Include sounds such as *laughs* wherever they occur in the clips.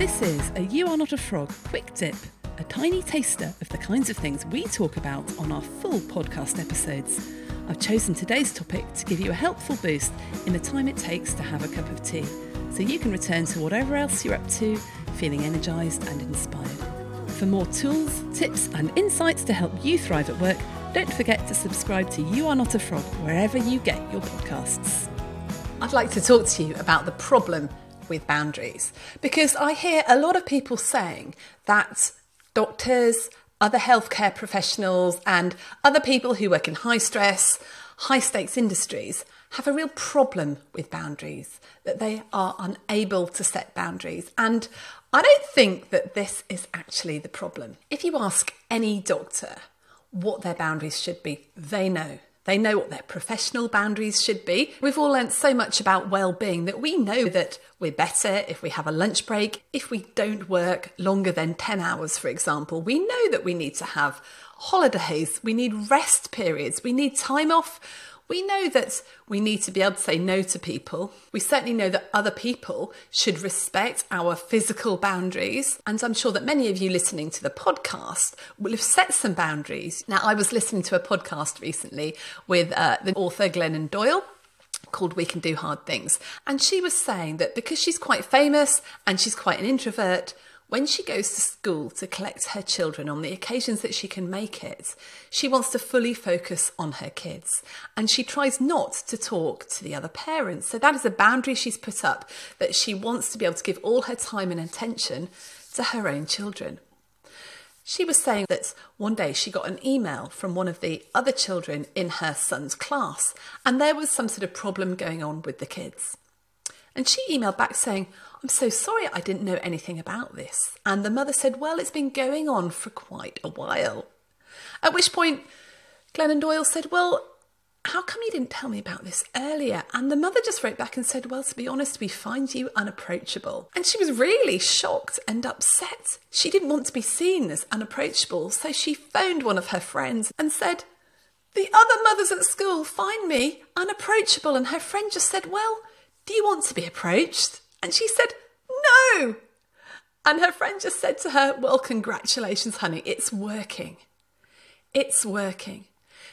This is a You Are Not a Frog quick dip, a tiny taster of the kinds of things we talk about on our full podcast episodes. I've chosen today's topic to give you a helpful boost in the time it takes to have a cup of tea, so you can return to whatever else you're up to, feeling energised and inspired. For more tools, tips, and insights to help you thrive at work, don't forget to subscribe to You Are Not a Frog wherever you get your podcasts. I'd like to talk to you about the problem with boundaries because I hear a lot of people saying that doctors, other healthcare professionals, and other people who work in high stress, high stakes industries have a real problem with boundaries, that they are unable to set boundaries. And I don't think that this is actually the problem. If you ask any doctor what their boundaries should be, they know they know what their professional boundaries should be. We've all learnt so much about well-being that we know that we're better if we have a lunch break, if we don't work longer than 10 hours, for example. We know that we need to have holidays, we need rest periods, we need time off we know that we need to be able to say no to people. We certainly know that other people should respect our physical boundaries. And I'm sure that many of you listening to the podcast will have set some boundaries. Now, I was listening to a podcast recently with uh, the author Glennon Doyle called We Can Do Hard Things. And she was saying that because she's quite famous and she's quite an introvert, when she goes to school to collect her children on the occasions that she can make it, she wants to fully focus on her kids and she tries not to talk to the other parents. So that is a boundary she's put up that she wants to be able to give all her time and attention to her own children. She was saying that one day she got an email from one of the other children in her son's class, and there was some sort of problem going on with the kids. And she emailed back saying, I'm so sorry I didn't know anything about this. And the mother said, Well, it's been going on for quite a while. At which point, Glennon Doyle said, Well, how come you didn't tell me about this earlier? And the mother just wrote back and said, Well, to be honest, we find you unapproachable. And she was really shocked and upset. She didn't want to be seen as unapproachable, so she phoned one of her friends and said, The other mothers at school find me unapproachable. And her friend just said, Well, do you want to be approached? And she said, No. And her friend just said to her, Well, congratulations, honey, it's working. It's working.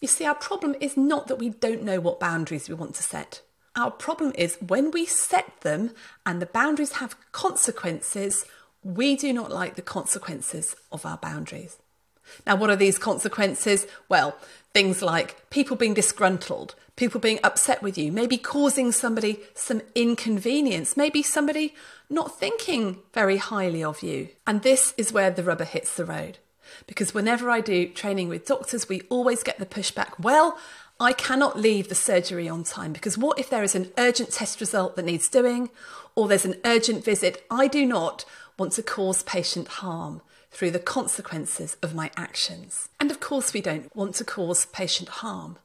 You see, our problem is not that we don't know what boundaries we want to set. Our problem is when we set them and the boundaries have consequences, we do not like the consequences of our boundaries. Now, what are these consequences? Well, things like people being disgruntled, people being upset with you, maybe causing somebody some inconvenience, maybe somebody not thinking very highly of you. And this is where the rubber hits the road. Because whenever I do training with doctors, we always get the pushback well, I cannot leave the surgery on time because what if there is an urgent test result that needs doing or there's an urgent visit? I do not want to cause patient harm through the consequences of my actions. And of course, we don't want to cause patient harm.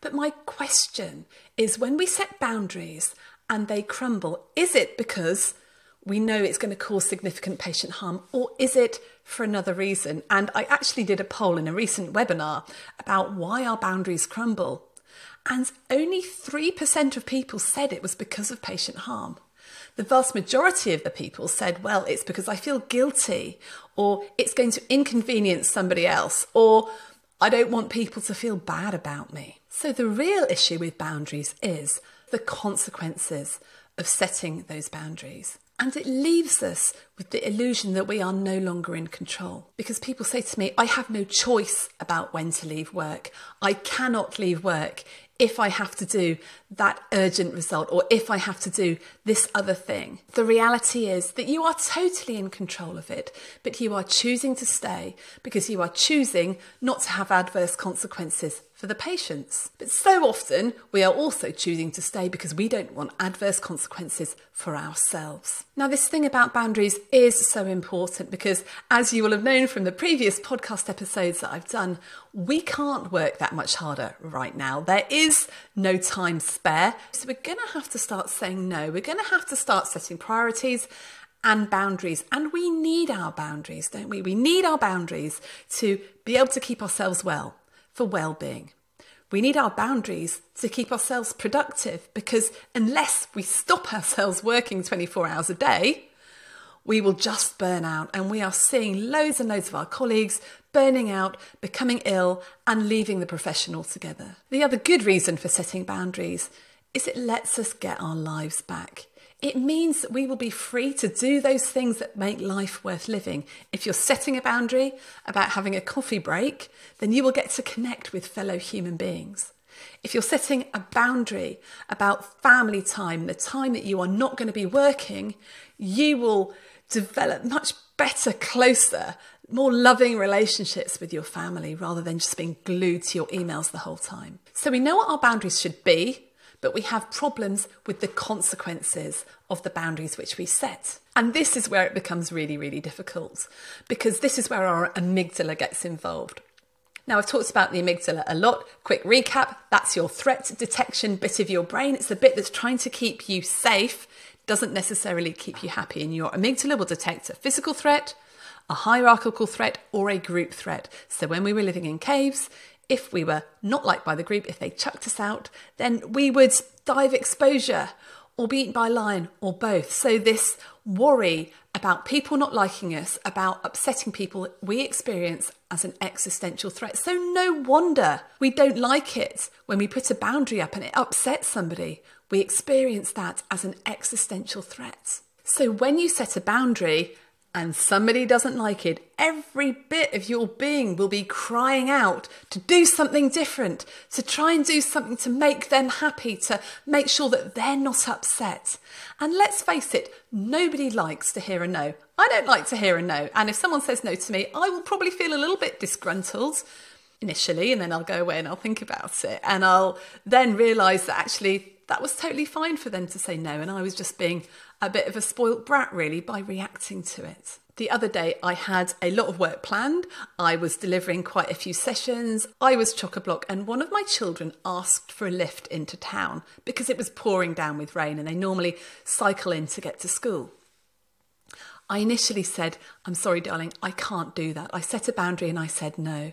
But my question is when we set boundaries and they crumble, is it because we know it's going to cause significant patient harm, or is it for another reason? And I actually did a poll in a recent webinar about why our boundaries crumble. And only 3% of people said it was because of patient harm. The vast majority of the people said, well, it's because I feel guilty, or it's going to inconvenience somebody else, or I don't want people to feel bad about me. So the real issue with boundaries is the consequences of setting those boundaries. And it leaves us with the illusion that we are no longer in control. Because people say to me, I have no choice about when to leave work. I cannot leave work if I have to do that urgent result or if I have to do this other thing. The reality is that you are totally in control of it, but you are choosing to stay because you are choosing not to have adverse consequences for the patients. But so often we are also choosing to stay because we don't want adverse consequences for ourselves. Now, this thing about boundaries is so important because, as you will have known from the previous podcast episodes that I've done, we can't work that much harder right now. There is no time spare. So we're going to have to start saying no. We're going to have to start setting priorities and boundaries. And we need our boundaries, don't we? We need our boundaries to be able to keep ourselves well for well-being. We need our boundaries to keep ourselves productive because unless we stop *laughs* ourselves working 24 hours a day, we will just burn out. And we are seeing loads and loads of our colleagues burning out, becoming ill, and leaving the profession altogether. The other good reason for setting boundaries is it lets us get our lives back. It means that we will be free to do those things that make life worth living. If you're setting a boundary about having a coffee break, then you will get to connect with fellow human beings. If you're setting a boundary about family time, the time that you are not going to be working, you will develop much better, closer, more loving relationships with your family rather than just being glued to your emails the whole time. So we know what our boundaries should be, but we have problems with the consequences of the boundaries which we set. And this is where it becomes really, really difficult because this is where our amygdala gets involved. Now, I've talked about the amygdala a lot. Quick recap that's your threat detection bit of your brain. It's the bit that's trying to keep you safe, doesn't necessarily keep you happy. And your amygdala will detect a physical threat, a hierarchical threat, or a group threat. So, when we were living in caves, if we were not liked by the group, if they chucked us out, then we would die of exposure or be eaten by a lion or both. So, this worry about people not liking us, about upsetting people, we experience as an existential threat. So, no wonder we don't like it when we put a boundary up and it upsets somebody. We experience that as an existential threat. So, when you set a boundary, and somebody doesn't like it, every bit of your being will be crying out to do something different, to try and do something to make them happy, to make sure that they're not upset. And let's face it, nobody likes to hear a no. I don't like to hear a no. And if someone says no to me, I will probably feel a little bit disgruntled initially, and then I'll go away and I'll think about it. And I'll then realise that actually that was totally fine for them to say no. And I was just being a bit of a spoilt brat, really, by reacting to it. The other day, I had a lot of work planned. I was delivering quite a few sessions. I was chock a block, and one of my children asked for a lift into town because it was pouring down with rain and they normally cycle in to get to school. I initially said, I'm sorry, darling, I can't do that. I set a boundary and I said no.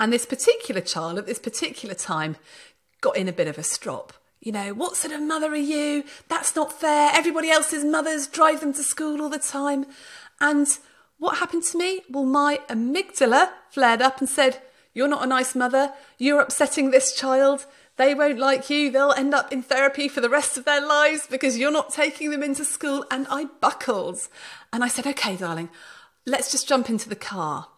And this particular child at this particular time got in a bit of a strop. You know, what sort of mother are you? That's not fair. Everybody else's mothers drive them to school all the time. And what happened to me? Well, my amygdala flared up and said, You're not a nice mother. You're upsetting this child. They won't like you. They'll end up in therapy for the rest of their lives because you're not taking them into school. And I buckled. And I said, Okay, darling, let's just jump into the car.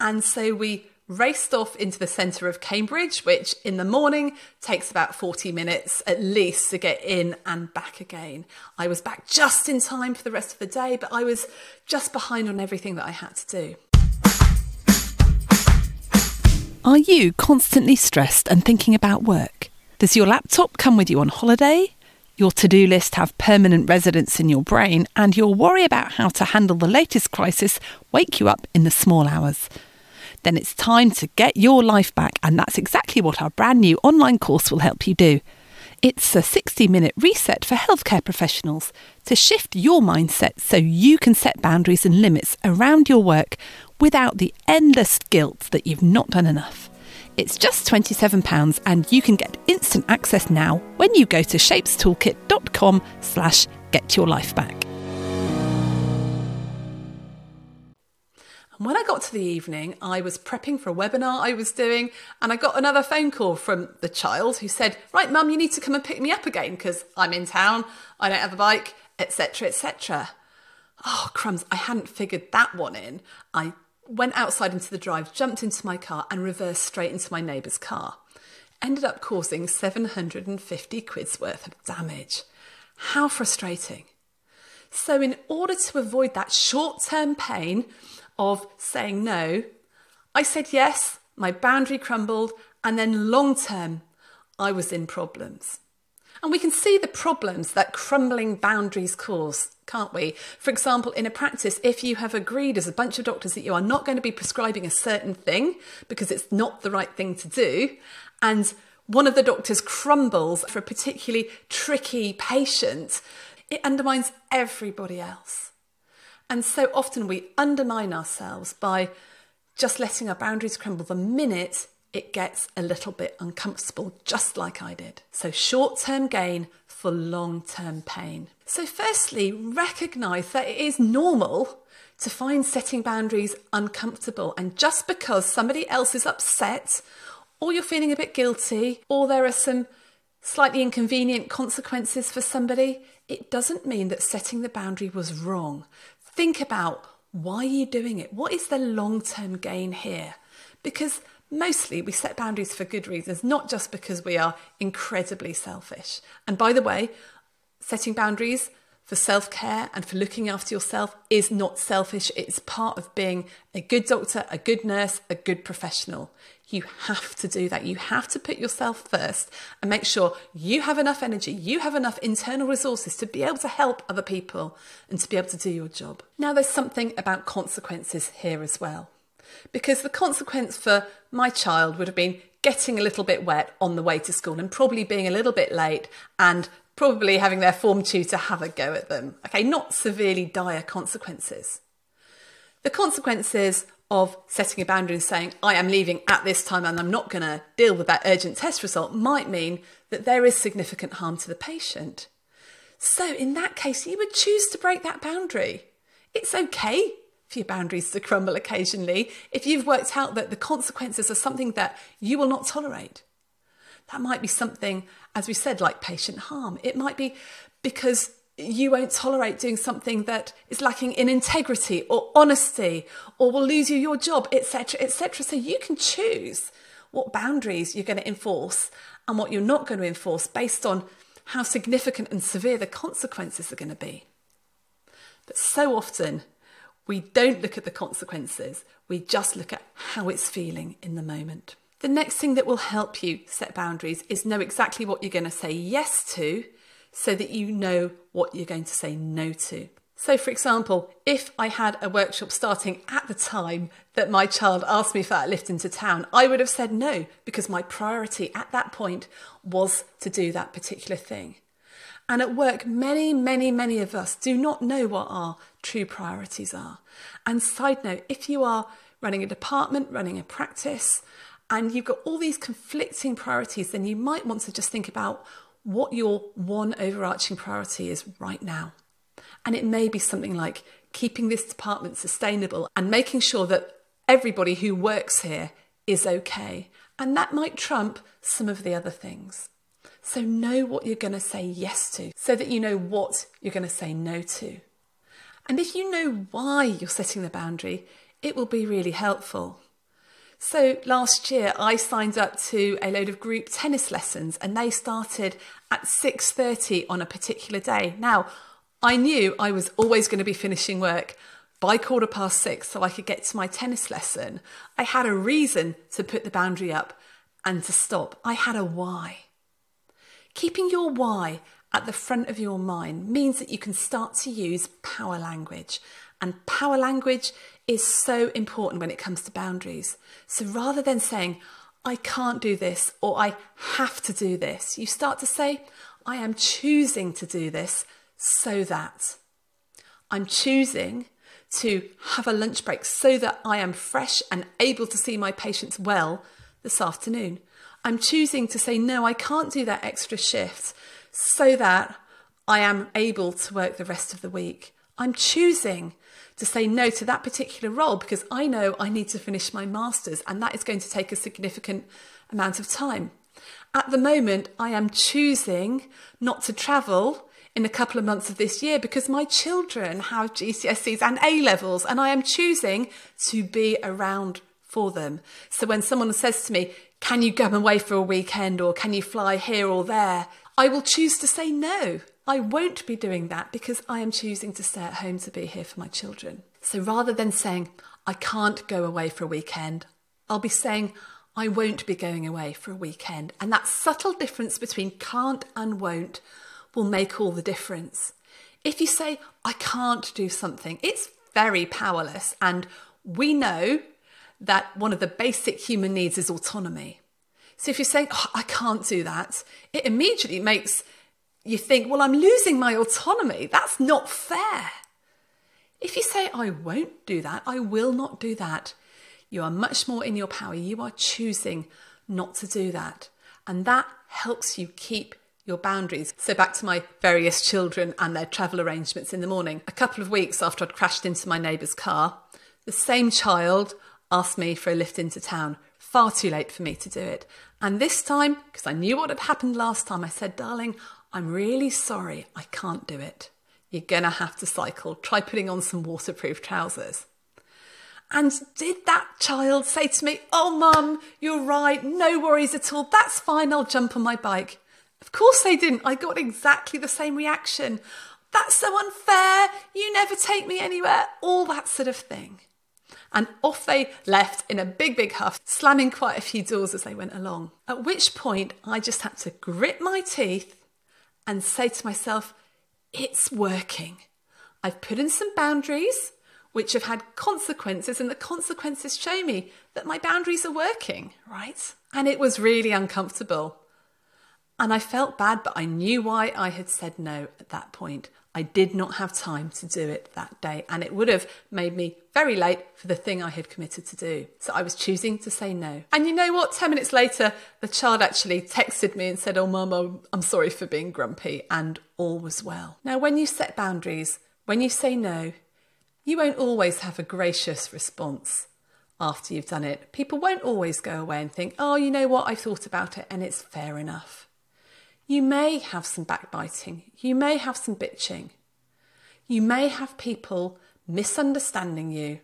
And so we raced off into the centre of Cambridge, which in the morning takes about 40 minutes at least to get in and back again. I was back just in time for the rest of the day, but I was just behind on everything that I had to do. Are you constantly stressed and thinking about work? Does your laptop come with you on holiday? Your to do list have permanent residence in your brain, and your worry about how to handle the latest crisis wake you up in the small hours? Then it's time to get your life back, and that's exactly what our brand new online course will help you do. It's a 60 minute reset for healthcare professionals to shift your mindset so you can set boundaries and limits around your work without the endless guilt that you've not done enough. It's just £27 and you can get instant access now when you go to shapestoolkit.com slash get your life back. And when I got to the evening, I was prepping for a webinar I was doing, and I got another phone call from the child who said, Right, mum, you need to come and pick me up again because I'm in town, I don't have a bike, etc., etc. Oh, crumbs, I hadn't figured that one in. I went outside into the drive, jumped into my car, and reversed straight into my neighbour's car. Ended up causing 750 quid's worth of damage. How frustrating. So, in order to avoid that short term pain, of saying no, I said yes, my boundary crumbled, and then long term, I was in problems. And we can see the problems that crumbling boundaries cause, can't we? For example, in a practice, if you have agreed as a bunch of doctors that you are not going to be prescribing a certain thing because it's not the right thing to do, and one of the doctors crumbles for a particularly tricky patient, it undermines everybody else. And so often we undermine ourselves by just letting our boundaries crumble the minute it gets a little bit uncomfortable, just like I did. So, short term gain for long term pain. So, firstly, recognize that it is normal to find setting boundaries uncomfortable. And just because somebody else is upset, or you're feeling a bit guilty, or there are some slightly inconvenient consequences for somebody, it doesn't mean that setting the boundary was wrong. Think about why are you doing it? What is the long term gain here? Because mostly we set boundaries for good reasons, not just because we are incredibly selfish. And by the way, setting boundaries for self care and for looking after yourself is not selfish. It's part of being a good doctor, a good nurse, a good professional. You have to do that. You have to put yourself first and make sure you have enough energy, you have enough internal resources to be able to help other people and to be able to do your job. Now, there's something about consequences here as well. Because the consequence for my child would have been getting a little bit wet on the way to school and probably being a little bit late and probably having their form tutor have a go at them. Okay, not severely dire consequences. The consequences of setting a boundary and saying, I am leaving at this time and I'm not going to deal with that urgent test result might mean that there is significant harm to the patient. So, in that case, you would choose to break that boundary. It's okay for your boundaries to crumble occasionally if you've worked out that the consequences are something that you will not tolerate. That might be something, as we said, like patient harm. It might be because you won't tolerate doing something that is lacking in integrity or honesty or will lose you your job, etc., etc. So you can choose what boundaries you're going to enforce and what you're not going to enforce based on how significant and severe the consequences are going to be. But so often, we don't look at the consequences, we just look at how it's feeling in the moment. The next thing that will help you set boundaries is know exactly what you're going to say yes to so that you know what you're going to say no to. So, for example, if I had a workshop starting at the time that my child asked me for that lift into town, I would have said no because my priority at that point was to do that particular thing. And at work, many, many, many of us do not know what our true priorities are. And side note, if you are running a department, running a practice, and you've got all these conflicting priorities, then you might want to just think about what your one overarching priority is right now. And it may be something like keeping this department sustainable and making sure that everybody who works here is okay. And that might trump some of the other things. So know what you're going to say yes to so that you know what you're going to say no to. And if you know why you're setting the boundary, it will be really helpful. So last year I signed up to a load of group tennis lessons and they started at 6:30 on a particular day. Now, I knew I was always going to be finishing work by quarter past 6 so I could get to my tennis lesson. I had a reason to put the boundary up and to stop. I had a why. Keeping your why at the front of your mind means that you can start to use power language. And power language is so important when it comes to boundaries. So rather than saying, I can't do this or I have to do this, you start to say, I am choosing to do this so that. I'm choosing to have a lunch break so that I am fresh and able to see my patients well this afternoon. I'm choosing to say, no, I can't do that extra shift so that I am able to work the rest of the week. I'm choosing to say no to that particular role because I know I need to finish my master's and that is going to take a significant amount of time. At the moment, I am choosing not to travel in a couple of months of this year because my children have GCSEs and A levels and I am choosing to be around for them. So when someone says to me, Can you go away for a weekend or can you fly here or there? I will choose to say no. I won't be doing that because I am choosing to stay at home to be here for my children. So rather than saying, I can't go away for a weekend, I'll be saying, I won't be going away for a weekend. And that subtle difference between can't and won't will make all the difference. If you say, I can't do something, it's very powerless. And we know that one of the basic human needs is autonomy. So if you're saying, oh, I can't do that, it immediately makes you think, well, I'm losing my autonomy. That's not fair. If you say, I won't do that, I will not do that, You are much more in your power. You are choosing not to do that. And that helps you keep your boundaries. So, back to my various children and their travel arrangements in the morning. A couple of weeks after I'd crashed into my neighbour's car, the same child asked me for a lift into town. Far too late for me to do it. And this time, because I knew what had happened last time, I said, Darling, I'm really sorry, I can't do it. You're gonna have to cycle. Try putting on some waterproof trousers. And did that child say to me, Oh, mum, you're right, no worries at all, that's fine, I'll jump on my bike? Of course they didn't. I got exactly the same reaction. That's so unfair, you never take me anywhere, all that sort of thing. And off they left in a big, big huff, slamming quite a few doors as they went along. At which point, I just had to grit my teeth and say to myself, It's working. I've put in some boundaries which have had consequences, and the consequences show me that my boundaries are working, right? And it was really uncomfortable. And I felt bad, but I knew why I had said no at that point. I did not have time to do it that day, and it would have made me very late for the thing I had committed to do. So I was choosing to say no. And you know what? 10 minutes later, the child actually texted me and said, Oh, Mum, I'm sorry for being grumpy, and all was well. Now, when you set boundaries, when you say no, you won't always have a gracious response after you've done it. People won't always go away and think, oh, you know what, I've thought about it and it's fair enough. You may have some backbiting, you may have some bitching, you may have people misunderstanding you,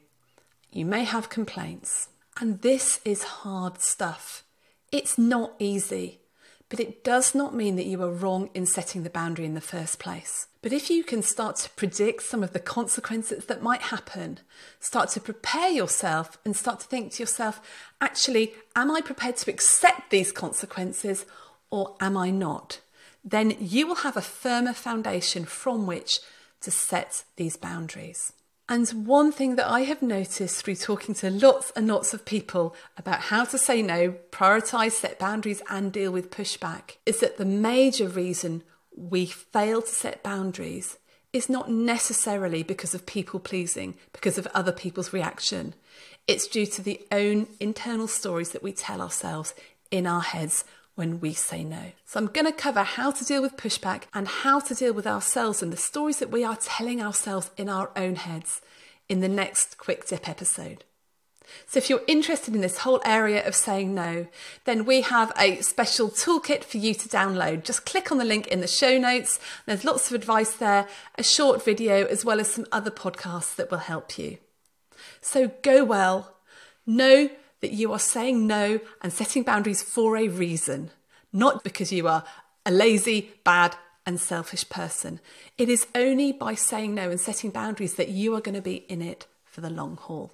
you may have complaints. And this is hard stuff. It's not easy, but it does not mean that you are wrong in setting the boundary in the first place. But if you can start to predict some of the consequences that might happen, start to prepare yourself and start to think to yourself, actually, am I prepared to accept these consequences or am I not? Then you will have a firmer foundation from which to set these boundaries. And one thing that I have noticed through talking to lots and lots of people about how to say no, prioritize, set boundaries, and deal with pushback is that the major reason we fail to set boundaries is not necessarily because of people pleasing, because of other people's reaction. It's due to the own internal stories that we tell ourselves in our heads when we say no. So, I'm going to cover how to deal with pushback and how to deal with ourselves and the stories that we are telling ourselves in our own heads in the next Quick Dip episode. So, if you're interested in this whole area of saying no, then we have a special toolkit for you to download. Just click on the link in the show notes. There's lots of advice there, a short video, as well as some other podcasts that will help you. So, go well. Know that you are saying no and setting boundaries for a reason, not because you are a lazy, bad, and selfish person. It is only by saying no and setting boundaries that you are going to be in it for the long haul.